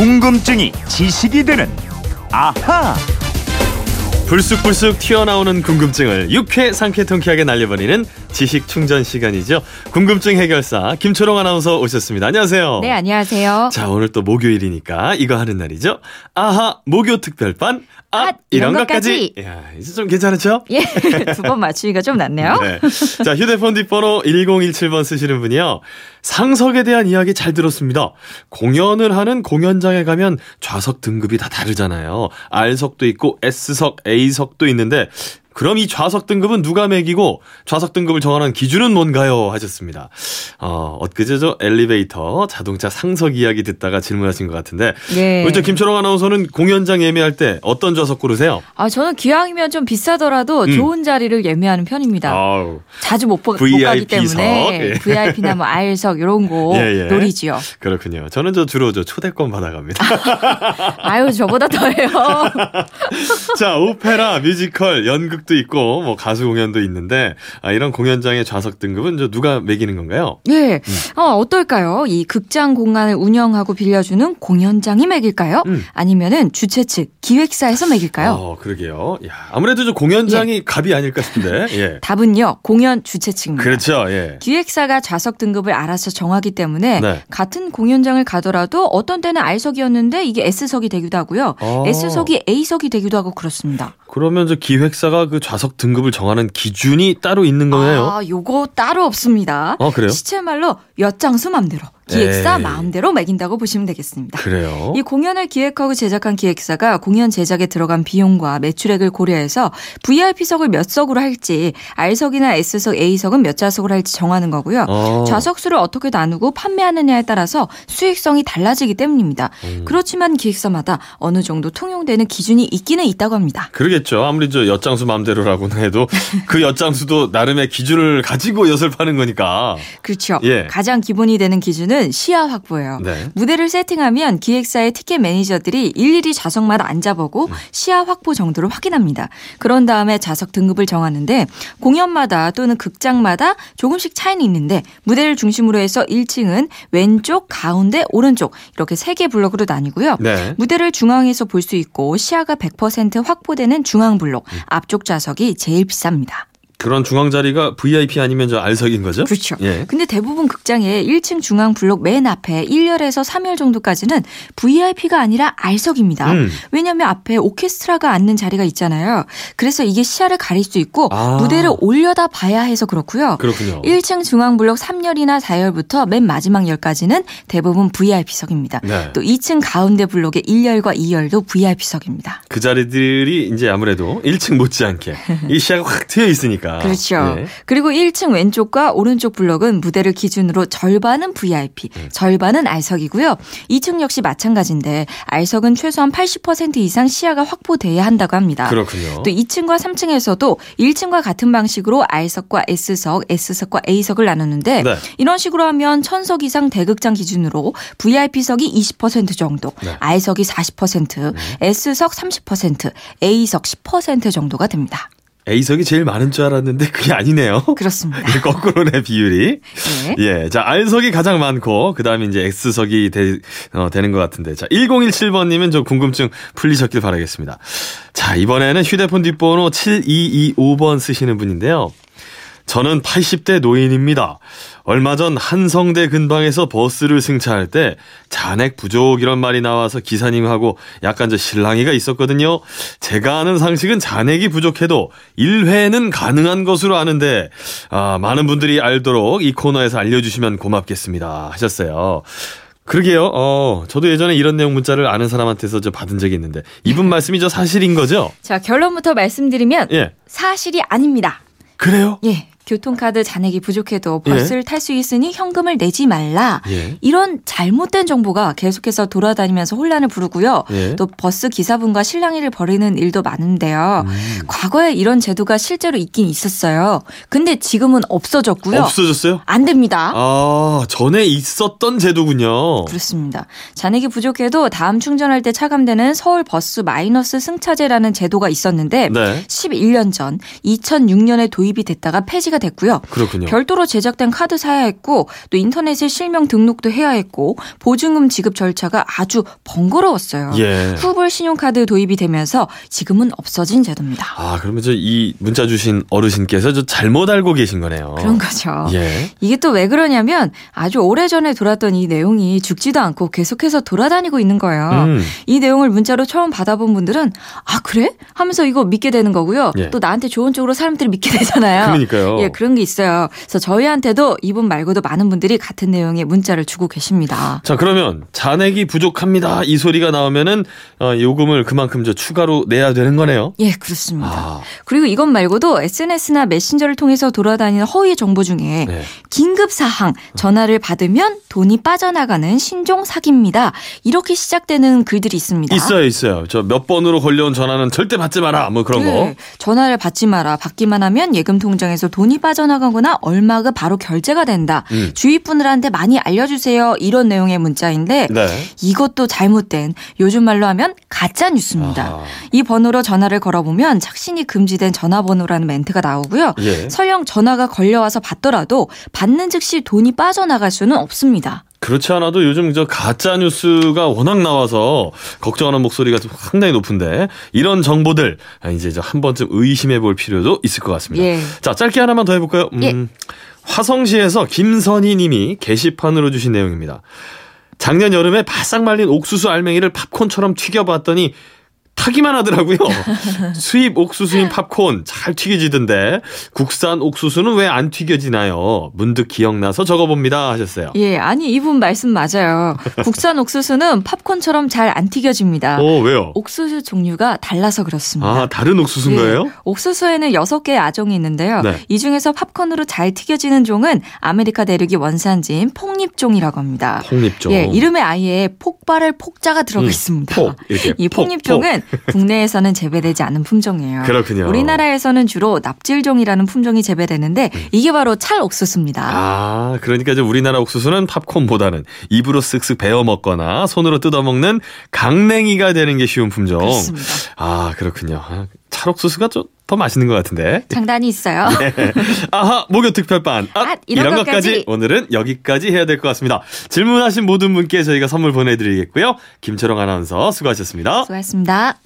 궁금증이 지식이 되는 아하. 불쑥불쑥 튀어나오는 궁금증을 유쾌 상쾌 통쾌하게 날려버리는 지식 충전 시간이죠. 궁금증 해결사 김초롱 아나운서 오셨습니다. 안녕하세요. 네, 안녕하세요. 자 오늘 또 목요일이니까 이거 하는 날이죠. 아하 목요 특별반 아 앗, 이런 이런 것까지. 야 이제 좀 괜찮았죠? 예, 두 번 맞추기가 좀 낫네요. 네. 자, 휴대폰 뒷번호 1017번 쓰시는 분이요. 상석에 대한 이야기 잘 들었습니다. 공연을 하는 공연장에 가면 좌석 등급이 다 다르잖아요. R석도 있고 S석, A석도 있는데 그럼 이 좌석 등급은 누가 매기고 좌석 등급을 정하는 기준은 뭔가요? 하셨습니다. 어, 엊그제 저 엘리베이터 자동차 상석 이야기 듣다가 질문하신 것 같은데 예. 우리 저 김초롱 아나운서는 공연장 예매할 때 어떤 좌석 고르세요? 아, 저는 기왕이면 좀 비싸더라도 음. 좋은 자리를 예매하는 편입니다. 아우. 자주 못, 보, 못 가기 때문에 석, 예. VIP나 뭐 R석 이런 거 예, 예. 노리지요. 그렇군요. 저는 저 주로 저 초대권 받아갑니다. 아유, 저보다 더해요. 자, 오페라, 뮤지컬, 연극 도 있고 뭐 가수 공연도 있는데 아, 이런 공연장의 좌석 등급은 저 누가 매기는 건가요? 예. 어, 어떨까요? 이 극장 공간을 운영하고 빌려주는 공연장이 매길까요? 음. 아니면은 주최 측 기획사에서 매길까요? 어, 그러게요. 야, 아무래도 저 공연장이 갑이 아닐까 싶은데. 예. 답은요, 공연 주최 측입니다. 그렇죠. 예. 기획사가 좌석 등급을 알아서 정하기 때문에 네. 같은 공연장을 가더라도 어떤 때는 R석이었는데 이게 S석이 되기도 하고요. 어. S석이 A석이 되기도 하고 그렇습니다. 그러면 저 기획사가 그 좌석 등급을 정하는 기준이 따로 있는 거예요? 아, 요거 따로 없습니다. 어, 그래요? 시체 말로 엿장수 맘대로 기획사 에이. 마음대로 매긴다고 보시면 되겠습니다. 그래요. 이 공연을 기획하고 제작한 기획사가 공연 제작에 들어간 비용과 매출액을 고려해서 VIP석을 몇 석으로 할지 R석이나 S석, A석은 몇 좌석으로 할지 정하는 거고요. 어. 좌석 수를 어떻게 나누고 판매하느냐에 따라서 수익성이 달라지기 때문입니다. 음. 그렇지만 기획사마다 어느 정도 통용되는 기준이 있기는 있다고 합니다. 그러겠죠. 아무리 저 엿장수 마음대로라고는 해도 그 엿장수도 나름의 기준을 가지고 엿을 파는 거니까. 그렇죠. 예. 가장 기본이 되는 기준은 시야 확보예요. 네. 무대를 세팅하면 기획사의 티켓 매니저들이 일일이 좌석마다 앉아보고 음. 시야 확보 정도를 확인합니다. 그런 다음에 좌석 등급을 정하는데 공연마다 또는 극장마다 조금씩 차이는 있는데 무대를 중심으로 해서 1층은 왼쪽, 가운데, 오른쪽 이렇게 세 개 블록으로 나뉘고요. 네. 무대를 중앙에서 볼 수 있고 시야가 100% 확보되는 중앙 블록 음. 앞쪽 좌석이 제일 비쌉니다. 그런 중앙 자리가 VIP 아니면 저 R석인 거죠? 그렇죠. 예. 근데 대부분 극장에 1층 중앙 블록 맨 앞에 1열에서 3열 정도까지는 VIP가 아니라 R석입니다. 음. 왜냐하면 앞에 오케스트라가 앉는 자리가 있잖아요. 그래서 이게 시야를 가릴 수 있고 아. 무대를 올려다 봐야 해서 그렇고요. 그렇군요. 1층 중앙 블록 3열이나 4열부터 맨 마지막 열까지는 대부분 VIP석입니다. 네. 또 2층 가운데 블록의 1열과 2열도 VIP석입니다. 그 자리들이 이제 아무래도 1층 못지않게 이 시야가 확 트여 있으니까. 그렇죠. 예. 그리고 1층 왼쪽과 오른쪽 블록은 무대를 기준으로 절반은 VIP, 음. 절반은 R석이고요. 2층 역시 마찬가지인데 R석은 최소한 80% 이상 시야가 확보돼야 한다고 합니다. 그렇군요. 또 2층과 3층에서도 1층과 같은 방식으로 R석과 S석, S석과 A석을 나누는데 네. 이런 식으로 하면 1000석 이상 대극장 기준으로 VIP석이 20% 정도, 네. 음. R석이 40%, S석 30%, A석 10% 정도가 됩니다. A석이 제일 많은 줄 알았는데 그게 아니네요. 그렇습니다. 거꾸로네 비율이. 네. 예. 자, R석이 가장 많고, 그 다음에 이제 X석이 되, 어, 되는 것 같은데. 자, 1017번 님은 좀 궁금증 풀리셨길 바라겠습니다. 자, 이번에는 휴대폰 뒷번호 7225번 쓰시는 분인데요. 저는 80대 노인입니다. 얼마 전 한성대 근방에서 버스를 승차할 때 잔액 부족 이런 말이 나와서 기사님하고 약간 저 실랑이가 있었거든요. 제가 아는 상식은 잔액이 부족해도 1회는 가능한 것으로 아는데 아, 많은 분들이 알도록 이 코너에서 알려주시면 고맙겠습니다 하셨어요. 그러게요. 어, 저도 예전에 이런 내용 문자를 아는 사람한테서 저 받은 적이 있는데 이분 말씀이 저 사실인 거죠? 자, 결론부터 말씀드리면 예. 사실이 아닙니다. 그래요? 예. 교통카드 잔액이 부족해도 예. 버스를 탈수 있으니 현금을 내지 말라. 예. 이런 잘못된 정보가 계속해서 돌아다니면서 혼란을 부르고요. 예. 또 버스 기사분과 실랑이를 벌이는 일도 많은데요. 음. 과거에 이런 제도가 실제로 있긴 있었어요. 근데 지금은 없어졌고요. 없어졌어요? 안 됩니다. 아, 전에 있었던 제도군요. 그렇습니다. 잔액이 부족해도 다음 충전할 때 차감되는 서울 버스 마이너스 승차제라는 제도가 있었는데 네. 11년 전 2006년에 도입이 됐다가 폐지가 폐지가 됐고요. 그렇군요. 별도로 제작된 카드 사야 했고 또 인터넷에 실명 등록도 해야 했고 보증금 지급 절차가 아주 번거로웠어요. 예. 후불 신용카드 도입이 되면서 지금은 없어진 제도입니다. 아, 그러면 저 이 문자 주신 어르신께서 저 잘못 알고 계신 거네요. 그런 거죠. 예. 이게 또 왜 그러냐면 아주 오래 전에 돌았던 이 내용이 죽지도 않고 계속해서 돌아다니고 있는 거예요. 음. 이 내용을 문자로 처음 받아본 분들은 아 그래? 하면서 이거 믿게 되는 거고요. 예. 또 나한테 좋은 쪽으로 사람들이 믿게 되잖아요. 그러니까요. 예, 그런 게 있어요. 그래서 저희한테도 이분 말고도 많은 분들이 같은 내용의 문자를 주고 계십니다. 자, 그러면 잔액이 부족합니다. 이 소리가 나오면은 어, 요금을 그만큼 저 추가로 내야 되는 거네요. 예, 그렇습니다. 아, 그리고 이것 말고도 SNS나 메신저를 통해서 돌아다니는 허위 정보 중에 네. 긴급 사항 전화를 받으면 돈이 빠져나가는 신종 사기입니다. 이렇게 시작되는 글들이 있습니다. 있어요, 있어요. 저 몇 번으로 걸려온 전화는 절대 받지 마라. 뭐 그런 거. 네, 전화를 받지 마라. 받기만 하면 예금 통장에서 돈이 빠져나가거나 얼마가 바로 결제가 된다. 음. 주위 분들한테 많이 알려주세요. 이런 내용의 문자인데 네. 이것도 잘못된 요즘 말로 하면 가짜 뉴스입니다. 아하. 이 번호로 전화를 걸어보면 착신이 금지된 전화번호라는 멘트가 나오고요. 예. 설령 전화가 걸려와서 받더라도 받는 즉시 돈이 빠져나갈 수는 없습니다. 그렇지 않아도 요즘 저 가짜 뉴스가 워낙 나와서 걱정하는 목소리가 좀 상당히 높은데 이런 정보들 이제 저 한 번쯤 의심해 볼 필요도 있을 것 같습니다. 예. 자, 짧게 하나만 더 해볼까요? 음, 예. 화성시에서 김선희 님이 게시판으로 주신 내용입니다. 작년 여름에 바싹 말린 옥수수 알맹이를 팝콘처럼 튀겨봤더니 타기만 하더라고요. 수입 옥수수인 팝콘 잘 튀겨지던데 국산 옥수수는 왜 안 튀겨지나요? 문득 기억나서 적어봅니다 하셨어요. 예, 아니 이분 말씀 맞아요. 국산 옥수수는 팝콘처럼 잘 안 튀겨집니다. 어 왜요? 옥수수 종류가 달라서 그렇습니다. 아 다른 옥수수인 예, 거예요? 옥수수에는 6개의 아종이 있는데요. 네. 이 중에서 팝콘으로 잘 튀겨지는 종은 아메리카 대륙의 원산지인 폭립종이라고 합니다. 폭립종. 예, 이름에 아예 폭발할 폭자가 들어가 음, 있습니다. 폭, 이 폭, 폭립종은 국내에서는 재배되지 않은 품종이에요. 그렇군요. 우리나라에서는 주로 납질종이라는 품종이 재배되는데 이게 바로 찰 옥수수입니다. 음. 아, 그러니까 이제 우리나라 옥수수는 팝콘보다는 입으로 쓱쓱 베어 먹거나 손으로 뜯어 먹는 강냉이가 되는 게 쉬운 품종. 그렇습니다. 아, 그렇군요. 아, 찰옥수수가 좀 더 맛있는 것 같은데. 장단이 있어요. 아하, 목요 특별반. 아, 아, 이런 이런, 것까지. 것까지 오늘은 여기까지 해야 될 것 같습니다. 질문하신 모든 분께 저희가 선물 보내드리겠고요. 김철ong 아나운서 수고하셨습니다. 수고하셨습니다.